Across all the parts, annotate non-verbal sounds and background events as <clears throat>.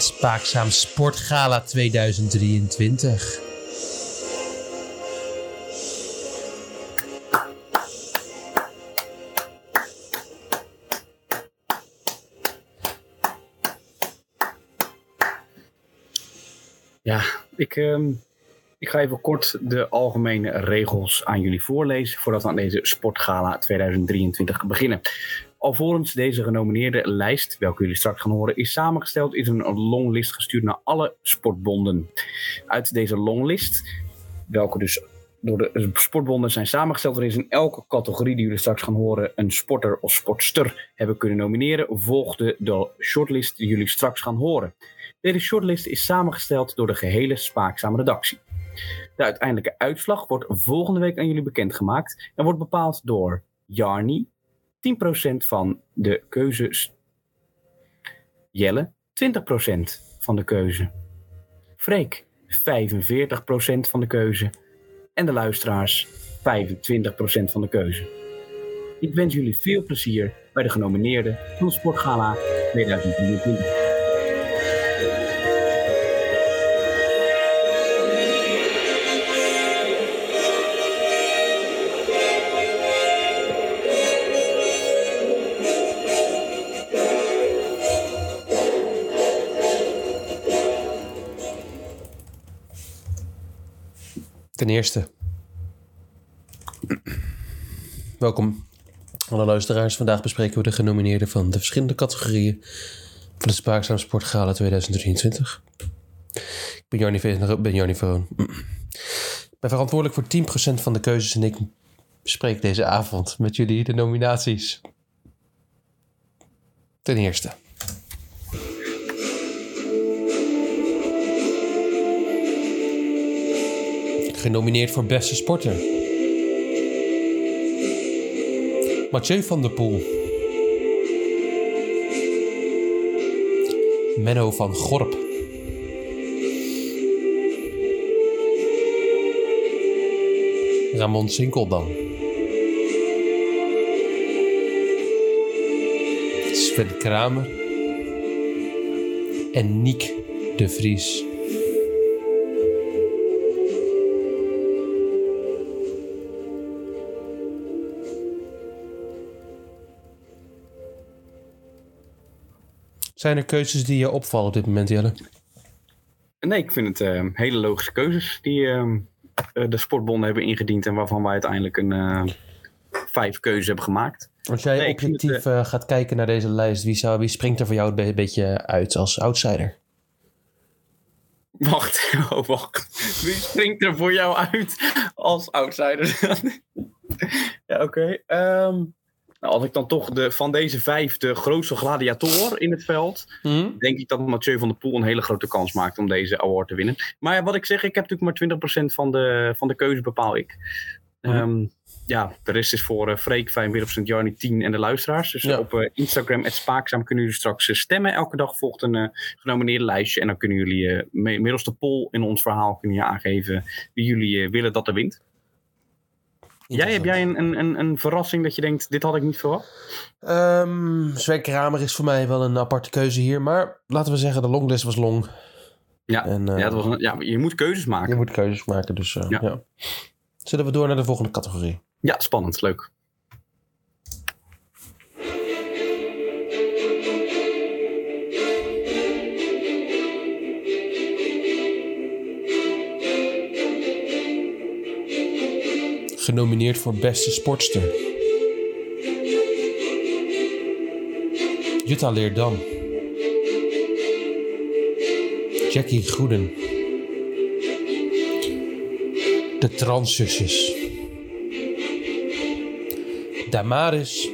Het Spaakzaam Sportgala 2023. Ja, ik, ehm, ik ga even kort de algemene regels aan jullie voorlezen voordat we aan deze Sportgala 2023 beginnen. Alvorens deze genomineerde lijst, welke jullie straks gaan horen, is samengesteld, is een longlist gestuurd naar alle sportbonden. Uit deze longlist, welke dus door de sportbonden zijn samengesteld, waarin ze in elke categorie die jullie straks gaan horen een sporter of sportster hebben kunnen nomineren, volgde de shortlist die jullie straks gaan horen. Deze shortlist is samengesteld door de gehele Spaakzame redactie. De uiteindelijke uitslag wordt volgende week aan jullie bekendgemaakt en wordt bepaald door Jarni, 10% van de keuzes. Jelle, 20% van de keuze. Freek, 45% van de keuze. En de luisteraars, 25% van de keuze. Ik wens jullie veel plezier bij de genomineerden van Sportgala 2023. Ten eerste, welkom alle luisteraars. Vandaag bespreken we de genomineerden van de verschillende categorieën van de Spaakzaam Sportgala 2023. Ik ben Jarni, Ve- ben Jarni Veroon. Ik ben verantwoordelijk voor 10% van de keuzes en ik bespreek deze avond met jullie de nominaties. Ten eerste. Genomineerd voor beste sporter. Mathieu van der Poel. Menno van Gorp. Ramon Sinkeldam. Sven Kramer. En Niek de Vries. Zijn er keuzes die je opvallen op dit moment, Jelle? Nee, ik vind het eh, hele logische keuzes die ehm, eh, de sportbonden hebben ingediend en waarvan wij uiteindelijk een eh, vijf keuzes hebben gemaakt. Als jij Nee, objectief het, eh, gaat kijken naar deze lijst, wie, zou, wie springt er voor jou een be- beetje uit als outsider? Wacht, <laughs> oh, wacht. Wie springt er voor jou uit als outsider? <laughs> ja, oké. Ehm, nou, als ik dan toch de, van deze vijf de grootste gladiator in het veld, denk ik dat Mathieu van der Poel een hele grote kans maakt om deze award te winnen. Maar ja, wat ik zeg, ik heb natuurlijk maar 20% van de, van de keuze bepaal ik. Mhm. Ehm, ja, de rest is voor eh Freek 45%, Jarni 10 en de luisteraars. Dus Ja. op eh, Instagram, het Spaakzaam, kunnen jullie straks eh, stemmen. Elke dag volgt een genomineerde lijstje. En dan kunnen jullie middels de poll in ons verhaal kunnen aangeven wie jullie willen dat er wint. Jij, heb jij een, een, een, een verrassing dat je denkt, dit had ik niet verwacht? Um, Sven Kramer is voor mij wel een aparte keuze hier. Maar laten we zeggen, de longlist was long. Ja, En, eh, ja, was een, ja je moet keuzes maken. Je moet keuzes maken, dus eh, ja. Ja. Zullen we door naar de volgende categorie? Ja, spannend, leuk. Genomineerd voor beste sportster. Jutta Leerdam. Jackie Goeden. De Transzusjes. Damaris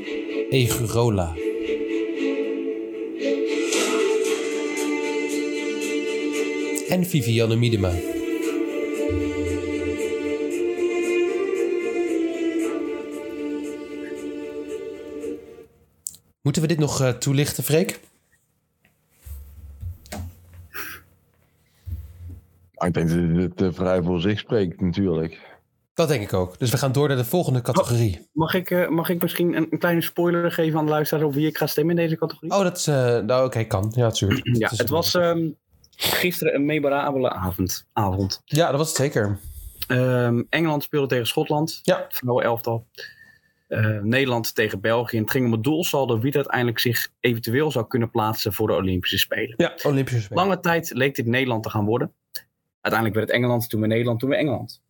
Egurola. En Vivianne Miedema. Moeten we dit nog eh, toelichten, Freek? Ah, Ik denk dat het eh, vrij voor zich spreekt, natuurlijk. Dat denk ik ook. Dus we gaan door naar de volgende categorie. Mag ik, eh, mag ik misschien een, een kleine spoiler geven aan de luisteraars op wie ik ga stemmen in deze categorie? Oh, dat is... eh, nou, oké, kan. Ja, natuurlijk. ja, het was ehm, gisteren een memorabele avond. avond. Ja, dat was het zeker. Ehm, Engeland speelde tegen Schotland. Ja. Vrouwen elftal. Eh, Nederland tegen België. En het ging om het doelsaldo wie er uiteindelijk zich eventueel zou kunnen plaatsen voor de Olympische Spelen. Ja, Olympische Spelen. Lange tijd leek dit Nederland te gaan worden. Uiteindelijk werd het Engeland, toen weer Nederland, toen weer Engeland.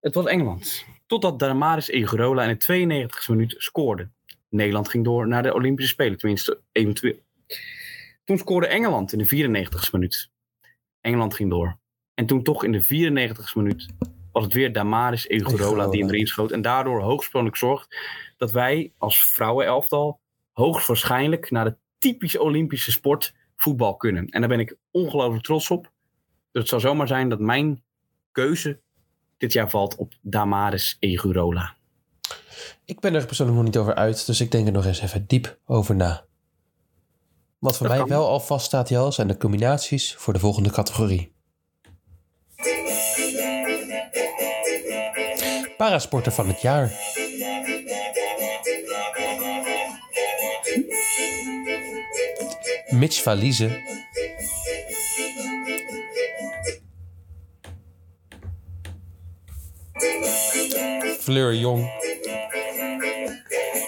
Het was Engeland. Totdat Damaris Egurola in de 92e minuut scoorde. Nederland ging door naar de Olympische Spelen, tenminste eventueel. Toen scoorde Engeland in de 94e minuut. Engeland ging door. En toen toch in de 94e minuut was het weer Damaris Egurola die hem erin schoot. En daardoor hoogstpersoonlijk zorgt dat wij als vrouwenelftal hoogstwaarschijnlijk naar de typische Olympische sport voetbal kunnen. En daar ben ik ongelooflijk trots op. Dus het zou zomaar zijn dat mijn keuze dit jaar valt op Damaris Egurola. Ik ben er persoonlijk nog niet over uit, dus ik denk er nog eens even diep over na. Wat voor Dat mij kan. wel al vaststaat, Jel, zijn de combinaties voor de volgende categorie. Parasporter van het jaar. Mitch Valise. Fleur Jong.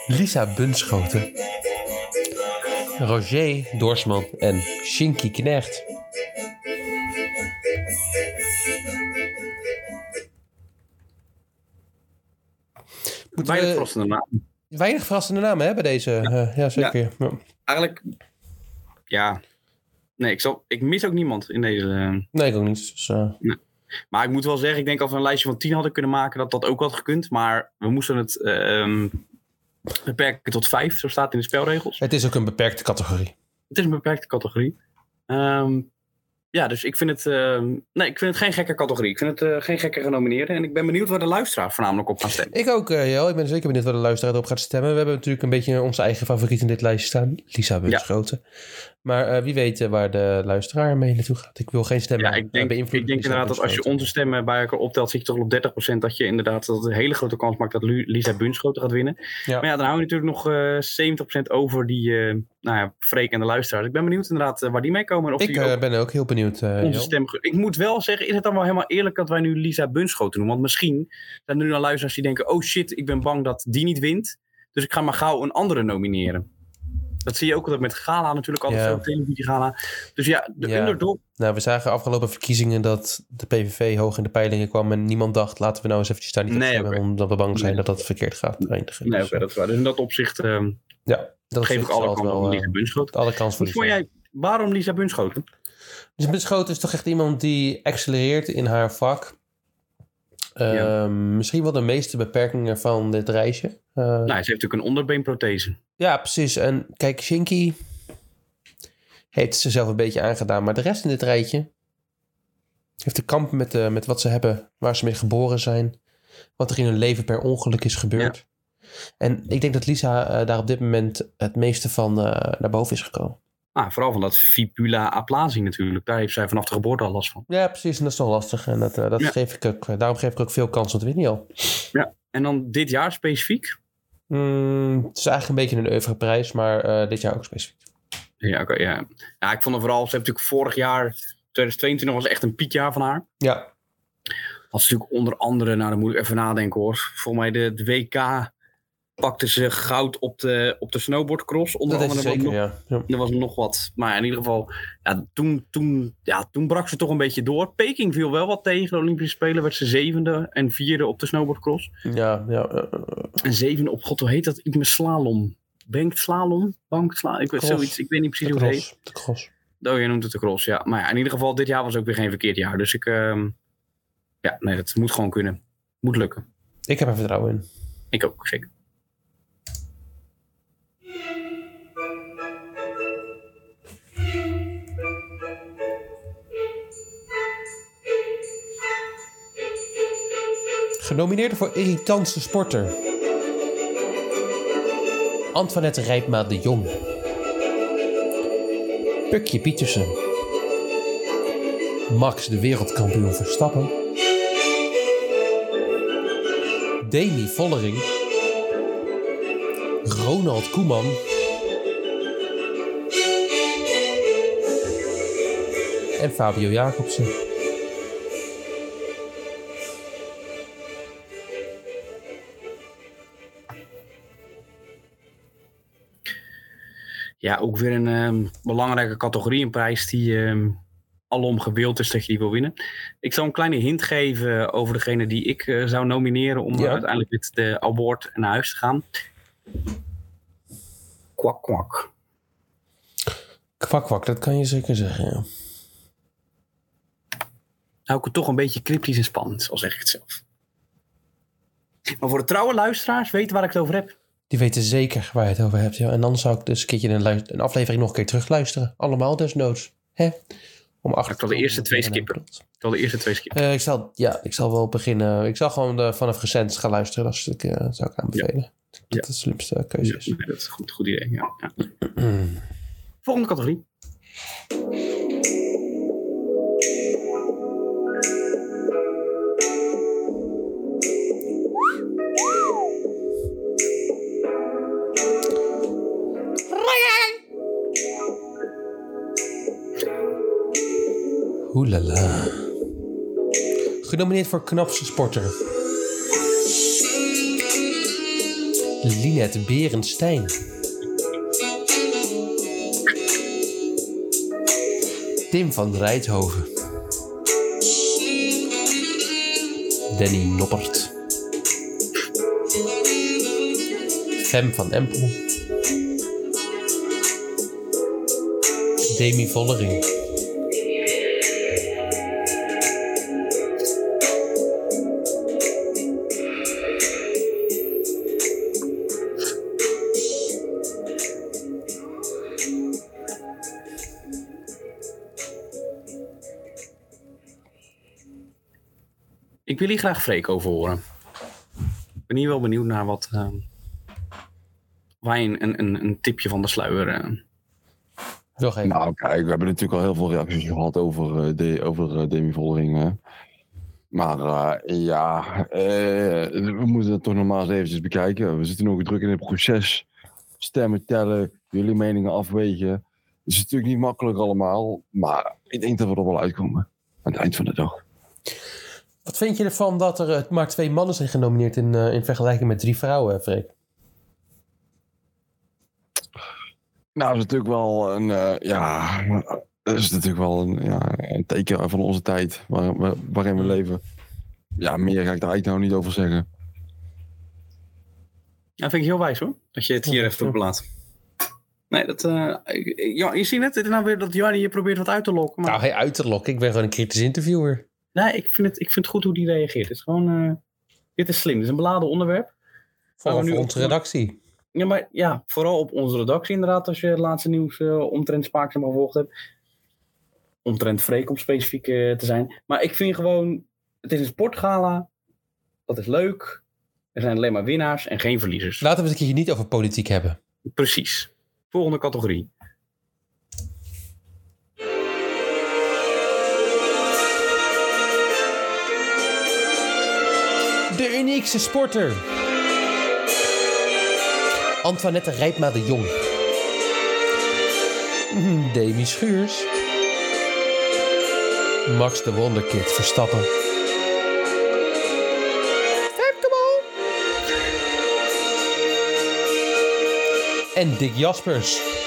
Lisa Bunschoten. Roger Doorsman en Shinky Knecht. Weinig we- verrassende naam. weinig verrassende namen hè, bij deze. eh, ja, zeker. Ja. Eigenlijk, ja. Nee, ik, zal, ik mis ook niemand in deze. eh, Nee, ik ook niet. Dus, eh, Maar ik moet wel zeggen, ik denk als we een lijstje van 10 hadden kunnen maken, dat dat ook had gekund. Maar we moesten het ehm, beperken tot 5, zo staat in de spelregels. het is ook een beperkte categorie. Het is een beperkte categorie. Ehm, ja, dus ik vind het, ehm, nee, ik vind het geen gekke categorie. Ik vind het eh, geen gekke genomineerden. En ik ben benieuwd waar de luisteraar voornamelijk op gaan stemmen. Ik ook, eh Jel. Ik ben zeker benieuwd waar de luisteraar op gaat stemmen. We hebben natuurlijk een beetje onze eigen favoriet in dit lijstje staan. Lisa Bunschoten. Maar eh, wie weet eh, waar de luisteraar mee naartoe gaat. Ik wil geen stemmen Ja, ik eh, denk, ik beïnvloeden. denk Lisa inderdaad dat als je onze stemmen bij elkaar optelt, zit je toch op 30%. Dat je inderdaad dat een hele grote kans maakt dat Lu- Lisa Bunschoten gaat winnen. Ja. Maar ja, dan hou je natuurlijk nog eh 70% over die, eh nou ja, Freek en de luisteraars. Ik ben benieuwd inderdaad eh, waar die mee komen. En of Ik eh, ook ben ook heel benieuwd, eh, onze stem... Ik moet wel zeggen, is het dan wel helemaal eerlijk dat wij nu Lisa Bunschoten noemen? Want misschien zijn er nu al luisteraars die denken, oh shit, ik ben bang dat die niet wint. Dus ik ga maar gauw een andere nomineren. Dat zie je ook altijd met Gala natuurlijk, altijd Ja. televisiegala. Dus ja, de Ja. underdog Nou, we zagen afgelopen verkiezingen dat de PVV hoog in de peilingen kwam. En niemand dacht, laten we nou eens eventjes daar niet op Nee, oké. Omdat we bang zijn Nee. dat dat verkeerd gaat eindigen. Nee, Dus, oké, dat is waar. Dus in dat opzicht ehm, Ja, dat geef ik alle kanten wel om eh, Lisa Bunschoten. alle kans voor Lisa. jij, waarom Lisa Bunschoten? Dus Bunschoten is toch echt iemand die accelereert in haar vak. Ehm, Ja. Misschien wel de meeste beperkingen van dit reisje. Eh, Nou, ze heeft natuurlijk een onderbeenprothese. Ja, precies. En kijk, Shinky heeft ze zelf een beetje aangedaan. Maar de rest in dit rijtje heeft te kampen met, eh, met wat ze hebben. Waar ze mee geboren zijn. Wat er in hun leven per ongeluk is gebeurd. En ik denk dat Lisa eh, daar op dit moment het meeste van eh, naar boven is gekomen. Nou, vooral van dat fibula aplasie natuurlijk. Daar heeft zij vanaf de geboorte al last van. Ja, precies. En dat is toch lastig. En dat, dat Ja. geef ik ook, daarom geef ik ook veel kans te winnen, al. En dan dit jaar specifiek? Mm, het is eigenlijk een beetje een oeuvreprijs, maar eh, dit jaar ook specifiek. Ja, oké, ja. ja, ik vond het vooral... Ze heeft natuurlijk vorig jaar... 2022 was echt een piekjaar van haar. Ja, ze natuurlijk onder andere... Nou, dan moet ik even nadenken hoor. Volgens mij de, de WK pakte ze goud op de, op de snowboardcross. Onder dat andere zeker, nog, ja. ja. Er was nog wat. Maar in ieder geval, ja, toen, toen, ja, toen brak ze toch een beetje door. Peking viel wel wat tegen de Olympische Spelen. Werd ze zevende en vierde op de snowboardcross. Ja, ja. En zevende op, god, hoe heet dat? Iets met slalom. Bank slalom? Bank slalom? Ik weet zoiets. Ik weet niet precies de hoe het heet. De cross. Oh, jij noemt het de cross, ja. Maar ja, in ieder geval, dit jaar was ook weer geen verkeerd jaar. Dus ik, ehm, ja, nee, dat moet gewoon kunnen. Moet lukken. Ik heb er vertrouwen in. Ik ook, zeker. Genomineerd voor irritantste sporter. Antoinette Rijpma de Jong. Pukje Pietersen. Max de wereldkampioen Verstappen. Demi Vollering, Ronald Koeman, en Fabio Jacobsen. Ja, ook weer een ehm, belangrijke categorie, een prijs die ehm, alom gewild is dat je die wil winnen. Ik zal een kleine hint geven over degene die ik eh, zou nomineren om Ja. uiteindelijk met de award naar huis te gaan. Kwak, kwak. Kwak kwak, dat kan je zeker zeggen. Ja. hou ik het toch een beetje cryptisch en spannend, al zeg ik het zelf. Maar voor de trouwe luisteraars weten waar ik het over heb. Die weten zeker waar je het over hebt. Ja. En dan zou ik dus een keertje een, een aflevering nog een keer terugluisteren. Allemaal desnoods. Hè? Om acht Ik zal de eerste twee skippen. Ik zal de eerste twee skippen. Ik, zal, ja, ik zal wel beginnen. Ik zal gewoon eh, vanaf recent gaan luisteren. Dat is, ik, eh, zou ik aanbevelen. Dat Ja. dat de slimste keuze is. dat is een goed, goed idee. Ja, ja. <clears throat> Volgende categorie. Oelala. Genomineerd voor knapste sporter. Linette Berenstein. Tim van Rijthoven. Danny Noppert. Fem van Empel. Demi Vollering. Ik wil hier graag Freek over horen. Ik ben hier wel benieuwd naar wat. ehm waar je een, een, een tipje van de sluier. eh, Nog even. Nou, kijk, we hebben natuurlijk al heel veel reacties gehad over, eh, de, over eh, Demi Vollering. hè. Maar eh, ja, eh, we moeten het toch nog maar eens eventjes bekijken. We zitten nog druk in het proces. Stemmen tellen, jullie meningen afwegen. Het is natuurlijk niet makkelijk allemaal, maar ik denk dat we er wel uitkomen. Aan het eind van de dag. Wat vind je ervan dat er eh, maar twee mannen zijn genomineerd in, eh, in vergelijking met drie vrouwen, Freek? Nou, dat is natuurlijk wel een, eh, ja, dat is natuurlijk wel een, ja, een teken van onze tijd waar, waar- waarin we leven. Ja, meer ga ik daar eigenlijk nou niet over zeggen. Ja, vind ik heel wijs hoor. Dat je het hier even op laat. Nee, dat. eh, ja, je ziet het. Het is nou weer dat Jarni je probeert wat uit te lokken. Maar Nou, hij uit te lokken. Ik ben gewoon een kritisch interviewer. Nee, ik vind, het, ik vind het goed hoe die reageert. Het is gewoon. eh, dit is slim. Dit is een beladen onderwerp. Vooral nu voor op- onze redactie. Ja, maar ja, vooral op onze redactie inderdaad. Als je het laatste nieuws eh, omtrent Spaakzaam gevolgd hebt. Omtrent Freek om specifiek eh, te zijn. Maar ik vind gewoon. Het is een sportgala. Dat is leuk. Er zijn alleen maar winnaars en geen verliezers. Laten we het een keertje niet over politiek hebben. Precies. Volgende categorie. De uniekste sporter. Antoinette Rijpma de Jong. Mhm, Demi Schuurs. Max de Wonderkid Verstappen. En Dick Jaspers.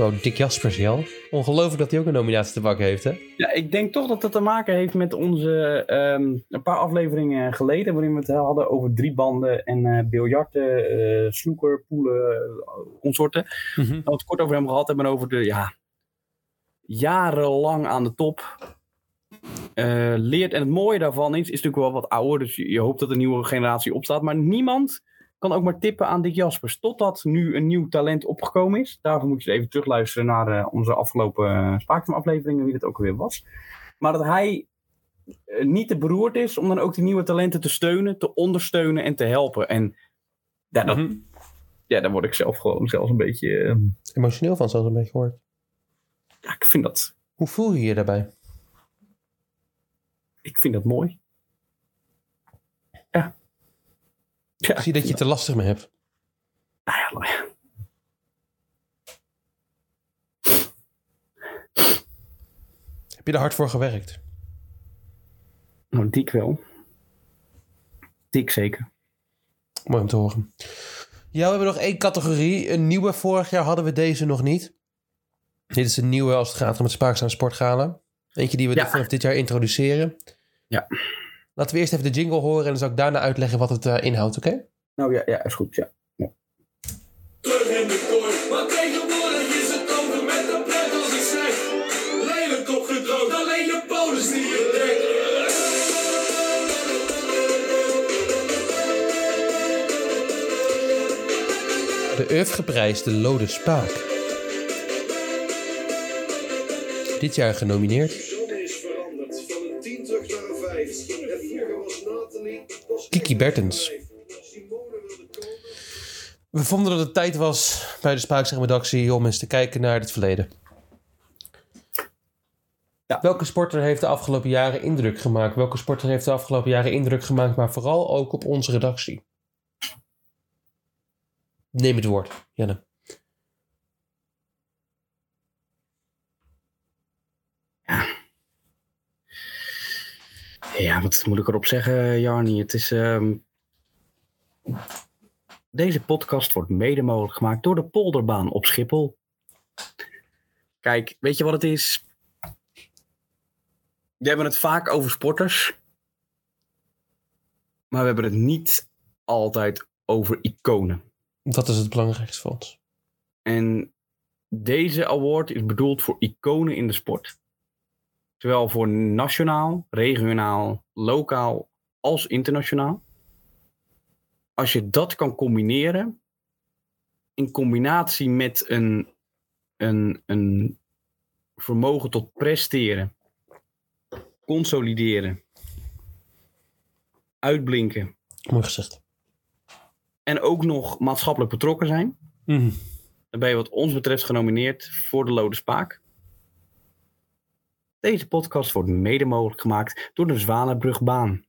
Wow, Dick Jaspers, Jan. Ongelooflijk dat hij ook een nominatie te pakken heeft, hè? Ja, ik denk toch dat dat te maken heeft met onze ehm, een paar afleveringen geleden, waarin we het hadden over drie banden en eh biljarten, eh snoeker, poelen, eh, consorten. Dat we het kort over hem gehad hebben over de ja, jarenlang aan de top. eh, leert en het mooie daarvan is, is natuurlijk wel wat ouder, dus je, je hoopt dat een nieuwe generatie opstaat. Maar niemand kan ook maar tippen aan Dick Jaspers. Totdat nu een nieuw talent opgekomen is. Daarvoor moet je even terugluisteren naar eh, onze afgelopen uh, afleveringen, wie dat ook alweer was. Maar dat hij eh, niet te beroerd is om dan ook die nieuwe talenten te steunen, te ondersteunen en te helpen. En ja, dat, Mhm. ja, daar word ik zelf gewoon zelfs een beetje... eh, Emotioneel van, zoals een beetje hoort. ja, ik vind dat, Hoe voel je je daarbij? ik vind dat mooi. Ja. Ja, Ik zie dat je het er lastig mee hebt. nou ja. Heb je er hard voor gewerkt? Nou, dik wel. Dik zeker. Mooi om te horen. Ja, we hebben nog één categorie. Een nieuwe. Vorig jaar hadden we deze nog niet. Dit is een nieuwe als het gaat om het Spaakzaam Sportgala. Eentje die we Ja. vanaf dit jaar introduceren. Ja. Laten we eerst even de jingle horen en dan zal ik daarna uitleggen wat het eh, inhoudt, oké? Nou ja, ja, is goed, ja. de kooi. Maar tegenwoordig is het over Bertens. We vonden dat het tijd was bij de Spaakzaam redactie om eens te kijken naar het verleden. Ja. Welke sporter heeft de afgelopen jaren indruk gemaakt? Welke sporter heeft de afgelopen jaren indruk gemaakt, maar vooral ook op onze redactie? Neem het woord, Jenne. Ja, wat moet ik erop zeggen, Jarni? Het is. ehm, Deze podcast wordt mede mogelijk gemaakt door de Polderbaan op Schiphol. Kijk, weet je wat het is? We hebben het vaak over sporters. Maar we hebben het niet altijd over iconen. Dat is het belangrijkste voor ons. En deze award is bedoeld voor iconen in de sport. Zowel voor nationaal, regionaal, lokaal als internationaal. Als je dat kan combineren, in combinatie met een, een, een vermogen tot presteren, consolideren, uitblinken Mooi gezegd. en ook nog maatschappelijk betrokken zijn, Mhm. Dan ben je wat ons betreft genomineerd voor de Lode Spaak. Deze podcast wordt mede mogelijk gemaakt door de Zwanenbrugbaan.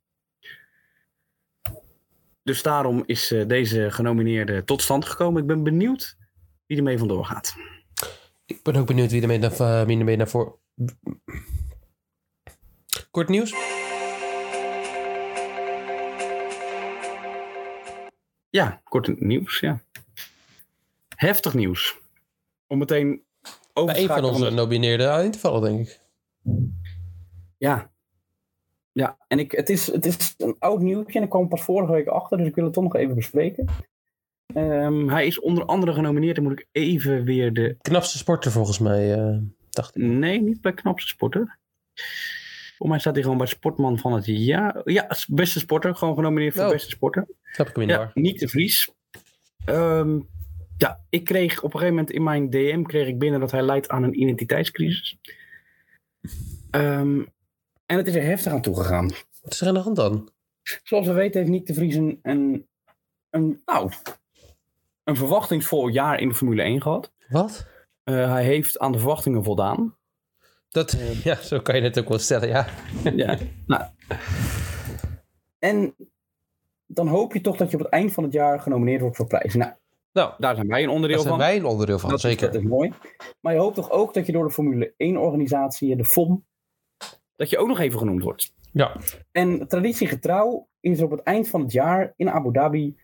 Dus daarom is eh, deze genomineerde tot stand gekomen. Ik ben benieuwd wie ermee vandoor gaat. Ik ben ook benieuwd wie ermee naar, uh, wie ermee naar voor. Kort nieuws. Ja, kort nieuws, ja. Heftig nieuws. Om meteen over Bij een van onze nomineerden aan in te vallen, denk ik. Ja. Ja, en ik, het, is, het is een oud nieuwtje en ik kwam pas vorige week achter, dus ik wil het toch nog even bespreken. Ehm, hij is onder andere genomineerd, dan moet ik even weer de... Knapste sporter volgens mij, uh, dacht ik. Nee, niet bij knapste sporter. Voor mij staat hij gewoon bij sportman van het jaar. Ja, beste sporter, gewoon genomineerd voor Oh. beste sporter. Heb ik hem in de Ja. Nick de Vries. Ehm, ja, ik kreeg op een gegeven moment in mijn DM kreeg ik binnen dat hij leidt aan een identiteitscrisis. Ehm, en het is er heftig aan toegegaan. Wat is er aan de hand dan? Zoals we weten heeft Nick de Vries een, een, een, nou, een verwachtingsvol jaar in de Formule 1 gehad. Wat? Eh, hij heeft aan de verwachtingen voldaan. Dat, <laughs> ja, zo kan je het ook wel stellen, ja. ja, nou. En dan hoop je toch dat je op het eind van het jaar genomineerd wordt voor prijzen. Nou, Nou, daar zijn wij een onderdeel daar zijn van. wij een onderdeel van, dat, is- zeker. dat is mooi. Maar je hoopt toch ook dat je door de Formule 1-organisatie, de FOM, dat je ook nog even genoemd wordt. Ja. En traditiegetrouw is op het eind van het jaar in Abu Dhabi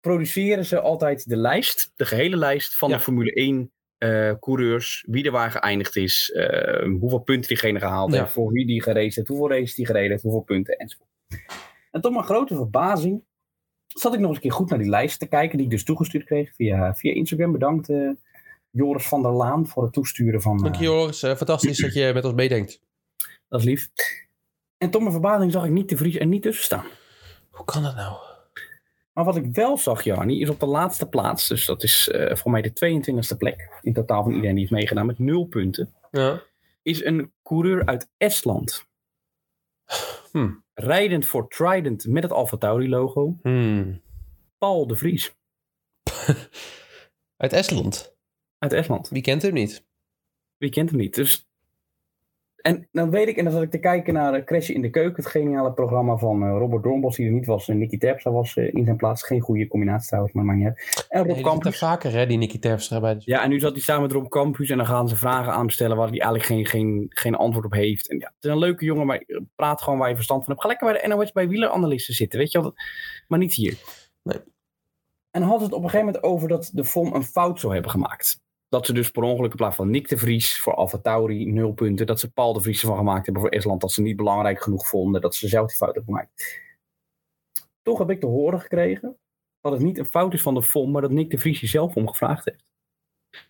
produceren ze altijd de lijst, de gehele lijst van Ja. de Formule 1 eh, coureurs, wie er waar geëindigd is, eh, hoeveel punten diegene gehaald Ja. heeft, voor wie die gereden heeft, hoeveel races die gereden heeft, hoeveel punten enzovoort. En tot mijn grote verbazing zat ik nog eens een keer goed naar die lijst te kijken, die ik dus toegestuurd kreeg via, via Instagram. Bedankt eh, Joris van der Laan voor het toesturen van... Dank je, Joris. Fantastisch <clears throat> dat je met ons meedenkt. Dat is lief. En tot mijn verbazing zag ik niet de Vries er niet tussen staan. Hoe kan dat nou? Maar wat ik wel zag, Jarni, is op de laatste plaats, dus dat is eh, voor mij de 22e plek, in totaal van iedereen die heeft meegedaan met nul punten, Ja. is een coureur uit Estland. Hm. Rijdend voor Trident met het Alfa Tauri logo, Hmm. Paul de Vries. <laughs> Uit Estland. Uit Estland. Wie kent hem niet? Wie kent hem niet? Dus... En dan weet ik, en dan zat ik te kijken naar uh, Crashje in de Keuken, het geniale programma van eh, Robert Dornbos, die er niet was. En Nicky Terpstra was eh, in zijn plaats. Geen goede combinatie trouwens, maar maakt niet uit. En Rob Nee, Campus. vaker, hè, die Nicky Terpstra bij. Ja, en nu zat hij samen met Rob Campus en dan gaan ze vragen aan hem stellen waar hij eigenlijk geen, geen, geen antwoord op heeft. En ja, het is een leuke jongen, maar praat gewoon waar je verstand van hebt. Ga lekker bij de NOS bij wieleranalisten zitten, weet je wel. Maar niet hier. Nee. En dan had het op een gegeven moment over dat de FOM een fout zou hebben gemaakt. Dat ze dus per ongeluk in plaats van Nick de Vries voor Alfa Tauri nul punten, dat ze Paul de Vries ervan gemaakt hebben voor Estland, dat ze niet belangrijk genoeg vonden, dat ze zelf die fout hebben gemaakt. Toch heb ik te horen gekregen dat het niet een fout is van de FOM, maar dat Nick de Vries hier zelf om gevraagd heeft.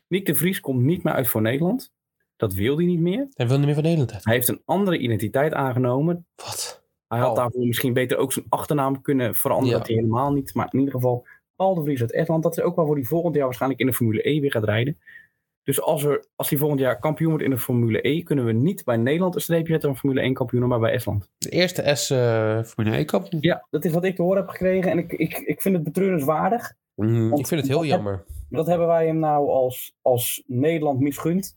Nick de Vries komt niet meer uit voor Nederland. Dat wil hij niet meer. Hij wil niet meer van Nederland uit. Hij heeft een andere identiteit aangenomen. Wat? Hij had Oh. daarvoor misschien beter ook zijn achternaam kunnen veranderen. Ja. Dat hij helemaal niet. Maar in ieder geval, Vries uit Estland. Dat is ook waarvoor hij volgend jaar waarschijnlijk in de Formule E weer gaat rijden. Dus als, er, als hij volgend jaar kampioen wordt in de Formule E, kunnen we niet bij Nederland een streepje zetten van Formule 1 kampioen, maar bij Estland. De eerste S uh, Formule 1 kampioen. Ja, dat is wat ik te horen heb gekregen. En ik, ik, ik vind het betreurenswaardig. Mm, ik vind het heel jammer. Wat hebben wij hem nou als, als Nederland misgund?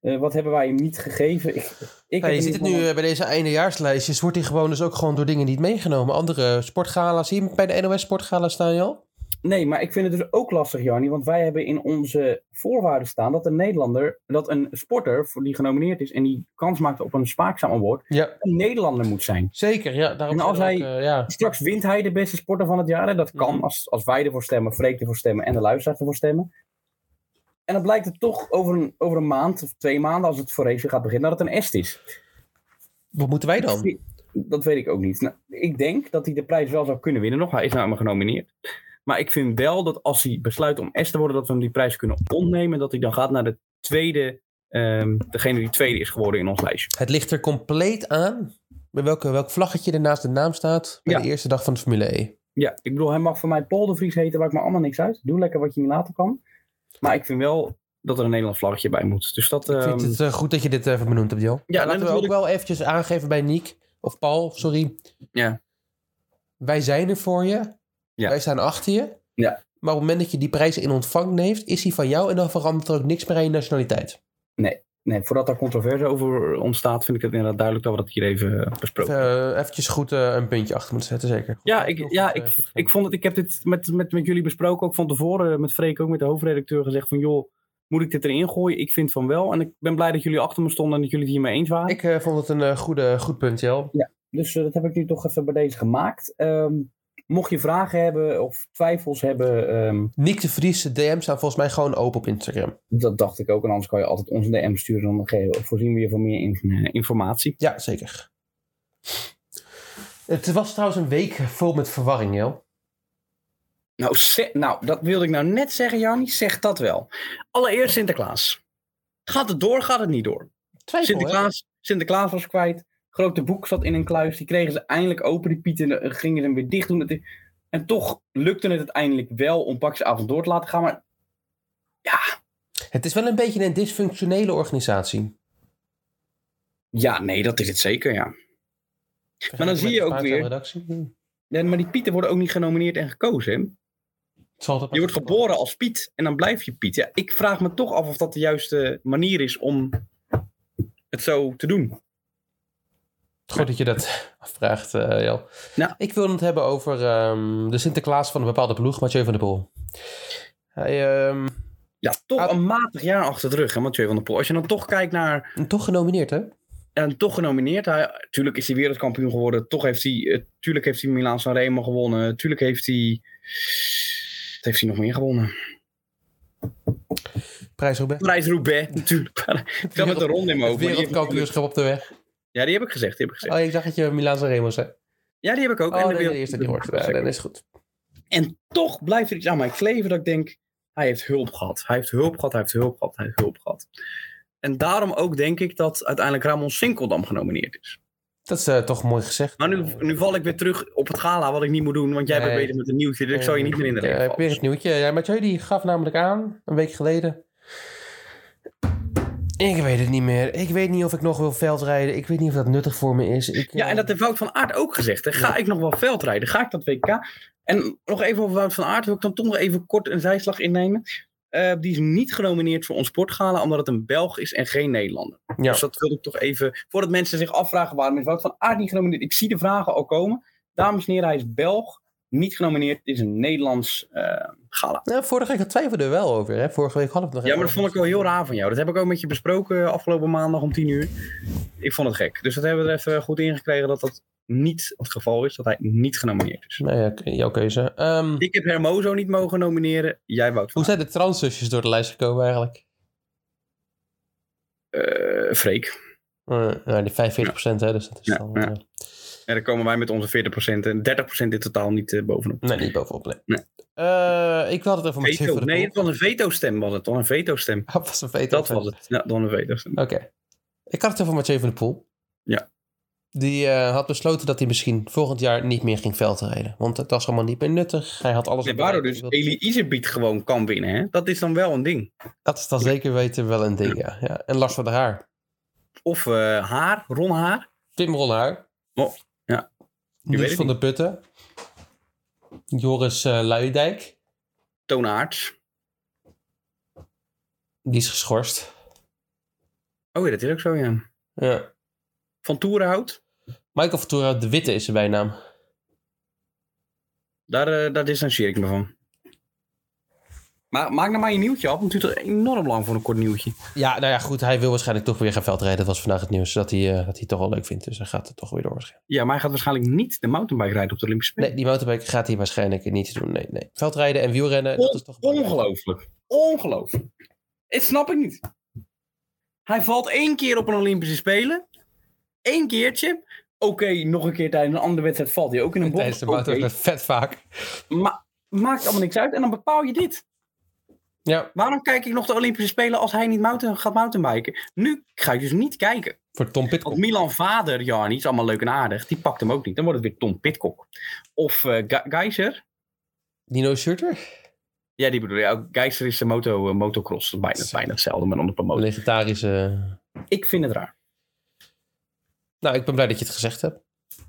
Eh, wat hebben wij hem niet gegeven? Ik, ik je ziet het nu eh, bij deze eindejaarslijstjes. Wordt hij gewoon dus ook gewoon door dingen niet meegenomen. Andere sportgala's. Zie je hem bij de NOS sportgala staan, Jan? Nee, maar ik vind het dus ook lastig, Jarni. Want wij hebben in onze voorwaarden staan dat een Nederlander, dat een sporter voor die genomineerd is en die kans maakt op een spaakzaam award, Ja, een Nederlander moet zijn. zeker. Ja, En als hij- ook, eh, ja. Straks wint hij de beste sporter van het jaar. En dat kan Mhm. als, als wij ervoor stemmen, Freek ervoor stemmen en de luisteraars ervoor stemmen. En dan blijkt het toch over een, over een maand of twee maanden, als het voor race gaat beginnen, dat het een est is. Wat moeten wij dan? Dat weet ik ook niet. Nou, ik denk dat hij de prijs wel zou kunnen winnen nog. Hij is namelijk genomineerd. Maar ik vind wel dat als hij besluit om S te worden, dat we hem die prijs kunnen ontnemen. En dat hij dan gaat naar de tweede, ehm, degene die tweede is geworden in ons lijstje. Het ligt er compleet aan bij welke, welk vlaggetje er naast de naam staat bij Ja. de eerste dag van de Formule E. Ja, ik bedoel, hij mag voor mij Paul de Vries heten, maakt me allemaal niks uit. Doe lekker wat je niet laten kan. Maar ik vind wel dat er een Nederlands vlaggetje bij moet. Dus dat. Ik vind ehm, het eh, goed dat je dit even benoemd hebt, Jan. Ja, laten en we ook wel eventjes aangeven bij Niek, of Paul, sorry. Ja. Wij zijn er voor je. Ja. Wij staan achter je. Ja. Maar op het moment dat je die prijs in ontvangst neemt, is die van jou en dan verandert er ook niks meer aan je nationaliteit. Nee, voordat daar controverse over ontstaat, vind ik het inderdaad duidelijk dat we dat hier even eh, besproken Even uh, eventjes goed uh, een puntje achter moeten zetten, zeker. Goed, Ja, ik, ja goed, ik, goed ik vond het, ik heb dit met, met, met jullie besproken, ook van tevoren, met Freek, ook met de hoofdredacteur, gezegd van joh, moet ik dit erin gooien? Ik vind van wel. En ik ben blij dat jullie achter me stonden en dat jullie het hiermee eens waren. Ik uh, vond het een goede, goed punt, Jel. Dus uh, dat heb ik nu toch even bij deze gemaakt. Um, mocht je vragen hebben of twijfels hebben. Um, Nick de Vries, DM staan volgens mij gewoon open op Instagram. Dat dacht ik ook. En anders kan je altijd onze DM sturen. Dan voorzien we je van meer in, uh, informatie. Ja, zeker. Het was trouwens een week vol met verwarring, Jel. Nou, nou, dat wilde ik nou net zeggen, Jannie. Zeg dat wel. Allereerst Sinterklaas. Gaat het door, gaat het niet door? Twijfel, Sinterklaas, Sinterklaas was kwijt. Grote boek zat in een kluis. Die kregen ze eindelijk open. Die pieten gingen hem weer dicht doen. En toch lukte het uiteindelijk wel om pakjesavond door te laten gaan. Maar ja. Het is wel een beetje een dysfunctionele organisatie. Ja, nee, dat is het zeker, ja. Maar dan zie je ook weer... Ja, maar die Pieten worden ook niet genomineerd en gekozen, hè? Je wordt geboren als Piet en dan blijf je Piet. Ja, ik vraag me toch af of dat de juiste manier is om het zo te doen. Goed dat je dat <laughs> afvraagt, uh, Jel. Nou. Ik wil het hebben over um, de Sinterklaas van een bepaalde ploeg, Mathieu van der Poel. Hij, um, ja, toch had... een matig jaar achter de rug, hè, Mathieu van der Poel. Als je dan toch kijkt naar... En toch genomineerd, hè? En toch genomineerd. Hij, tuurlijk is hij wereldkampioen geworden. Toch heeft hij... Uh, tuurlijk heeft hij Milaan San Remo gewonnen. Tuurlijk heeft hij... Wat heeft hij nog meer gewonnen? Prijs Roubaix. Prijs Roubaix, natuurlijk. Ik <laughs> kan met de ronde in mijn. Wereldkampioenschap op de weg. Ja, die heb ik gezegd. Die heb ik gezegd. Oh, ik zag dat je Milaan San Remo zei. Ja, die heb ik ook. Oh, en de, de eerste die hoort. Ja, dat is goed. En toch blijft er iets aan mijn kleven dat ik denk... Hij heeft hulp gehad. Hij heeft hulp gehad, hij heeft hulp gehad, hij heeft hulp gehad. En daarom ook denk ik dat uiteindelijk Ramon Sinkeldam genomineerd is. Dat is uh, toch mooi gezegd. Maar nu, nu val ik weer terug op het gala, wat ik niet moet doen, want jij nee. bent bezig met een nieuwtje, dus ik zal je niet meer in de reden ja, Weer het nieuwtje. Ja, Mathieu die gaf namelijk aan, een week geleden. Ik weet het niet meer. Ik weet niet of ik nog wil veldrijden. Ik weet niet of dat nuttig voor me is. Ik, ja, en dat heeft Wout van Aert ook gezegd. Hè. Ga ja. ik nog wel veldrijden? Ga ik dat WK? En nog even over Wout van Aert. Wil ik dan toch nog even kort een zijslag innemen. Eh, die is niet genomineerd voor ons sportgala, omdat het een Belg is en geen Nederlander. Ja. Dus dat wil ik toch even, voordat mensen zich afvragen waarom is Wout van Aert niet genomineerd. Ik zie de vragen al komen. Dames en heren, hij is Belg, niet genomineerd. Is een Nederlands eh, gala. Nou, vorige week twijfelde er wel over. Hè? Vorige week hadden we het nog Ja, maar dat vond ik wel heel raar van jou. Dat heb ik ook met je besproken eh, afgelopen maandag om 10 uur. Ik vond het gek. Dus dat hebben we er even goed ingekregen dat dat niet het geval is. Dat hij niet genomineerd is. Nou ja, jouw keuze. Ehm, Ik heb Hermoso niet mogen nomineren. Jij Wout van hoe zijn de transzusjes door de lijst gekomen eigenlijk? Eh, Freek. Eh, nou, die 45% hè, dus dat is dan... ja. eh, En dan komen wij met onze 40% en 30% in totaal niet eh, bovenop. nee, niet bovenop. Nee. Nee. Ik had het even met Veto. van de Nee, het was een veto-stem was het. Dan een veto-stem. <laughs> Was een veto. Dat was het. Ja, dan een veto-stem. Oké. Ik had het over Mathieu van der Poel. Ja. Die had besloten dat hij misschien volgend jaar niet meer ging veldrijden. Want het was allemaal niet meer nuttig. Hij had alles... Nee, waardoor dus wilde- Eli Iserbiet gewoon kan winnen. Hè? Dat is dan wel een ding. Dat is dan zeker weten wel een ding, ja. ja. En Lars van der Haar. Of eh, Haar, Ron Haar. Tim Ronhaar. Oh, ja. Niels van der Putten. Joris eh Luijendijk. Toon Aerts. Die is geschorst. Oh ja, dat is ook zo, ja. Ja. Van Toerenhout. Michael Ventura de Witte is zijn bijnaam. Daar, eh, daar distancieer ik me van. Maar maak nou maar je nieuwtje af. want Het duurt toch enorm lang voor een kort nieuwtje. Ja, nou ja, goed. Hij wil waarschijnlijk toch weer gaan veldrijden. Dat was vandaag het nieuws. Dat hij, eh, dat hij het toch wel leuk vindt. Dus hij gaat het toch weer door waarschijnlijk. Ja, maar hij gaat waarschijnlijk niet de mountainbike rijden op de Olympische Spelen. Nee, die motorbike gaat hij waarschijnlijk niet doen. Nee, nee. Veldrijden en wielrennen, dat is toch... Ongelooflijk. Ongelooflijk. Dat snap ik niet. Hij valt één keer op een Olympische Spelen. Eén keertje. Oké, nog een keer tijdens een andere wedstrijd valt hij ook in een bocht. Tijdens de motor vet vaak. Maar maakt allemaal niks uit. En dan bepaal je dit. Ja, Waarom kijk ik nog de Olympische Spelen als hij niet mountain, gaat mountainbiken? Nu ga ik dus niet kijken. voor Tom Pitcock. Milan Vader, ja, niet is allemaal leuk en aardig. Die pakt hem ook niet. Dan wordt het weer Tom Pitcock. Of Ge- Geiser. Dino Schurter? Ja, die bedoel je. ook. Geiser is de moto, eh, motocross. Dat is Bijna, bijna hetzelfde, maar dan op een motor. Legendarische... Ik vind het raar. Nou, ik ben blij dat je het gezegd hebt.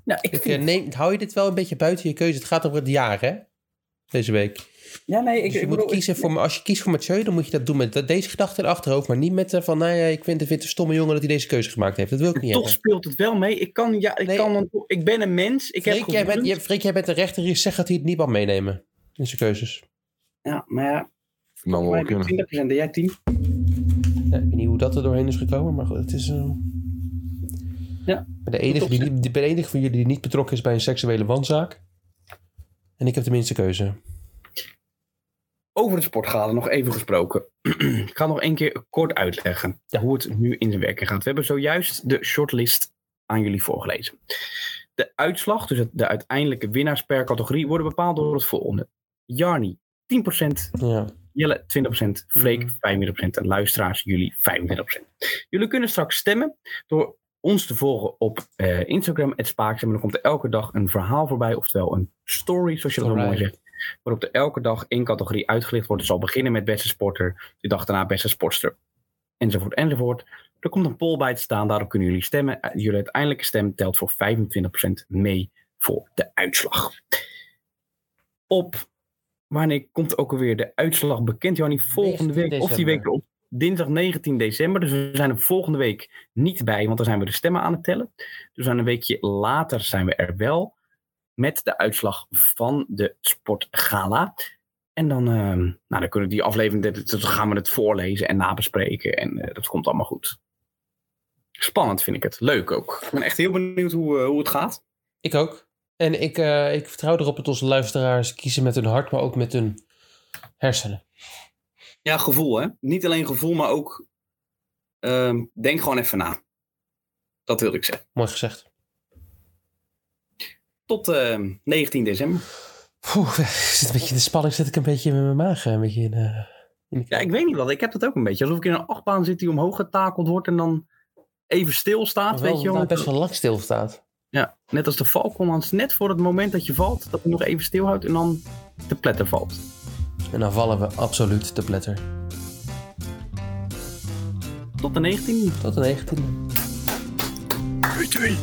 Ja, ik Ik, vind eh, neem, hou je dit wel een beetje buiten je keuze? Het gaat over het jaar, hè? Deze week. Ja, nee, ik, Dus je ik moet bedoel, kiezen ik- voor, als je kiest voor Mathieu, dan moet je dat doen met deze gedachte in het achterhoofd. Maar niet met eh, van, nou ja, ik vind, het een stomme jongen dat hij deze keuze gemaakt heeft. Dat wil ik niet Toch hebben. speelt het wel mee. Ik kan, ja, ik Nee. kan, dan- ik ben een mens. Ik Freek, heb jij bent, je, Freek, jij bent de rechter hier. Zeg dat hij het niet mag meenemen. In zijn keuzes. Ja, maar ja, Nou, wel kunnen. 20% en jij 10. Ja, ik weet niet hoe dat er doorheen is gekomen, maar goed, het is... eh, Ja. Ik ben de enige, die, ben de enige van jullie die niet betrokken is bij een seksuele wanzaak. En ik heb de minste keuze. Over het sportgala nog even gesproken. <clears throat> ik ga nog één keer kort uitleggen hoe het nu in zijn werking gaat. We hebben zojuist de shortlist aan jullie voorgelezen. De uitslag, dus de uiteindelijke winnaars per categorie, worden bepaald door het volgende. Jarni 10%, Ja. Jelle 20%, Freek 25% en luisteraars jullie 25%. Jullie kunnen straks stemmen door ons te volgen op eh, Instagram, het Spaakzaam. En dan komt er elke dag een verhaal voorbij, oftewel een story, zoals je dat zo mooi zegt. Waarop er elke dag één categorie uitgelicht wordt. Het zal beginnen met beste sporter, de dag daarna beste sportster, enzovoort, enzovoort. Er komt een poll bij te staan, daarop kunnen jullie stemmen. Eh, Jullie uiteindelijke stem telt voor 25% mee voor de uitslag. Op wanneer komt ook alweer de uitslag bekend, Jannie? Volgende 19 week of die week erop. Dinsdag 19 december. Dus we zijn er volgende week niet bij, want dan zijn we de stemmen aan het tellen. Dus aan een weekje later zijn we er wel met de uitslag van de Sportgala. En dan, ehm, nou, dan kunnen we die aflevering, dan gaan we het voorlezen en nabespreken. En eh, dat komt allemaal goed. Spannend vind ik het. Leuk ook. Ik ben echt heel benieuwd hoe, eh, hoe het gaat. Ik ook. En ik, eh, ik vertrouw erop dat onze luisteraars kiezen met hun hart, maar ook met hun hersenen. Ja, gevoel hè. Niet alleen gevoel, maar ook ehm, denk gewoon even na. Dat wilde ik zeggen. Mooi gezegd. Tot ehm, 19 december. Poeh, zit een beetje, de spanning zit ik een beetje met mijn maag. Een beetje in, eh, in de Ja, ik weet niet wat. Ik heb dat ook een beetje. Alsof ik in een achtbaan zit die omhoog getakeld wordt en dan even stilstaat. Wel, weet je wel. best wel lang stilstaat. Ja, net als de Falcon. Net voor het moment dat je valt, dat hij nog even stilhoudt en dan de pletter valt. En dan vallen we absoluut te pletter. Tot de 19. Tot de 19e. Doei, doei.